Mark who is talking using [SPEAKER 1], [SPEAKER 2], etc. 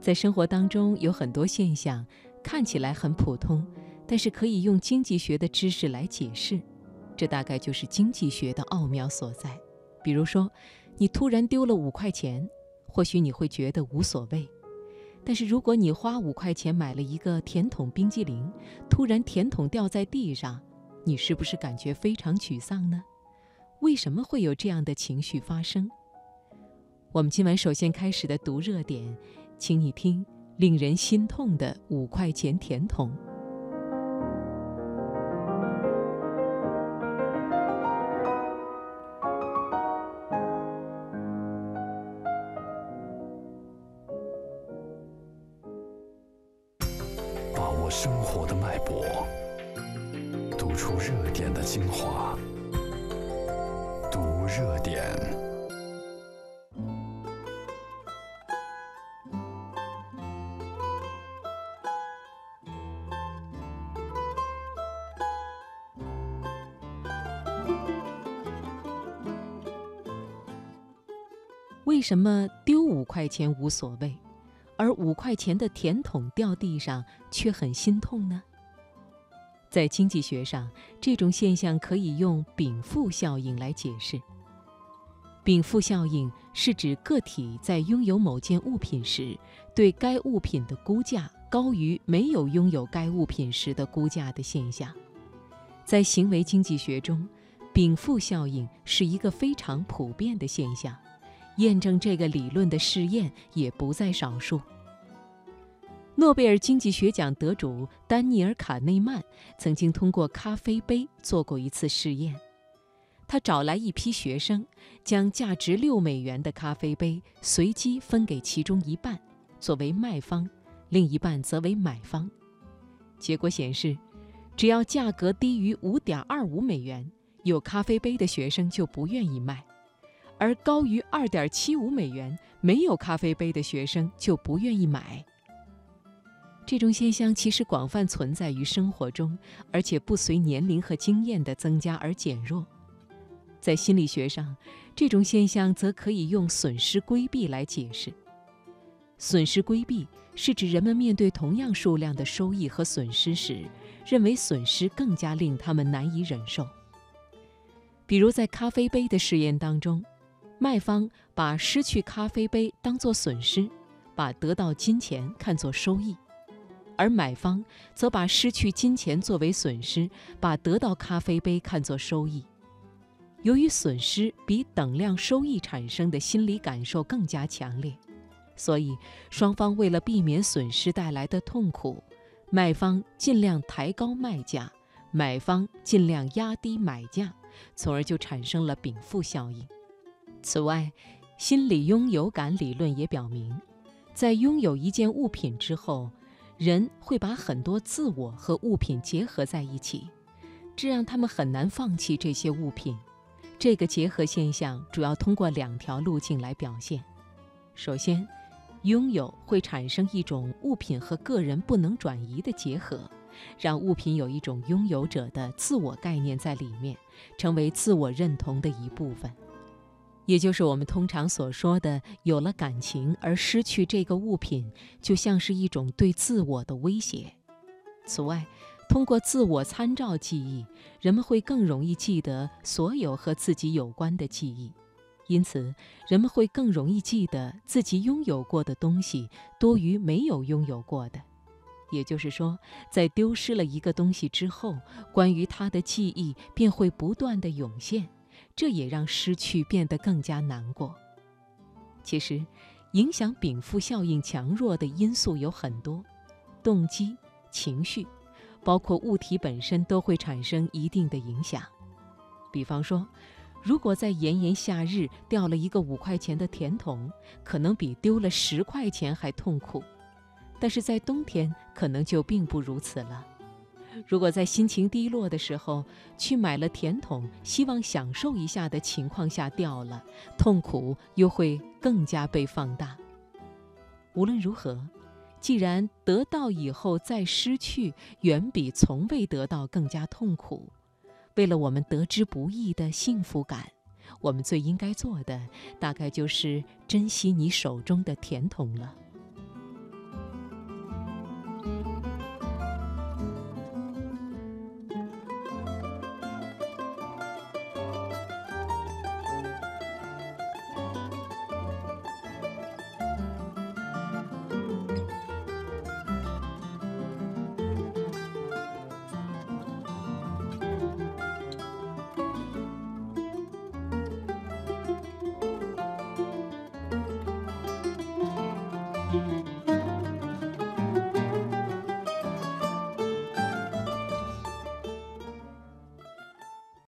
[SPEAKER 1] 在生活当中有很多现象看起来很普通，但是可以用经济学的知识来解释，这大概就是经济学的奥妙所在。比如说，你突然丢了五块钱，或许你会觉得无所谓。但是如果你花五块钱买了一个甜筒冰激凌，突然甜筒掉在地上，你是不是感觉非常沮丧呢？为什么会有这样的情绪发生？我们今晚首先开始的读热点，请你听令人心痛的五块钱甜筒。
[SPEAKER 2] 把握生活的脉搏，读出热点的精华。读热点。
[SPEAKER 1] 为什么丢五块钱无所谓？而五块钱的甜筒掉地上却很心痛呢？在经济学上，这种现象可以用禀赋效应来解释。禀赋效应是指个体在拥有某件物品时，对该物品的估价高于没有拥有该物品时的估价的现象。在行为经济学中，禀赋效应是一个非常普遍的现象。验证这个理论的试验也不在少数。诺贝尔经济学奖得主丹尼尔·卡内曼曾经通过咖啡杯做过一次试验。他找来一批学生，将价值六美元的咖啡杯随机分给其中一半作为卖方，另一半则为买方。结果显示，只要价格低于五点二五美元，有咖啡杯的学生就不愿意卖。而高于二点七五美元没有咖啡杯的学生就不愿意买。这种现象其实广泛存在于生活中，而且不随年龄和经验的增加而减弱。在心理学上，这种现象则可以用损失规避来解释。损失规避是指人们面对同样数量的收益和损失时，认为损失更加令他们难以忍受。比如在咖啡杯的实验当中。卖方把失去咖啡杯当作损失，把得到金钱看作收益；而买方则把失去金钱作为损失，把得到咖啡杯看作收益。由于损失比等量收益产生的心理感受更加强烈，所以双方为了避免损失带来的痛苦，卖方尽量抬高卖价，买方尽量压低买价，从而就产生了禀赋效应。此外，心理拥有感理论也表明，在拥有一件物品之后，人会把很多自我和物品结合在一起，这让他们很难放弃这些物品。这个结合现象主要通过两条路径来表现：首先，拥有会产生一种物品和个人不能转移的结合，让物品有一种拥有者的自我概念在里面，成为自我认同的一部分。也就是我们通常所说的，有了感情而失去这个物品，就像是一种对自我的威胁。此外，通过自我参照记忆，人们会更容易记得所有和自己有关的记忆，因此，人们会更容易记得自己拥有过的东西多于没有拥有过的。也就是说，在丢失了一个东西之后，关于它的记忆便会不断的涌现。这也让失去变得更加难过。其实，影响禀赋效应强弱的因素有很多，动机、情绪，包括物体本身都会产生一定的影响。比方说，如果在炎炎夏日掉了一个五块钱的甜筒，可能比丢了十块钱还痛苦；但是在冬天，可能就并不如此了。如果在心情低落的时候去买了甜筒，希望享受一下的情况下掉了，痛苦又会更加被放大。无论如何，既然得到以后再失去远比从未得到更加痛苦，为了我们得之不易的幸福感，我们最应该做的大概就是珍惜你手中的甜筒了。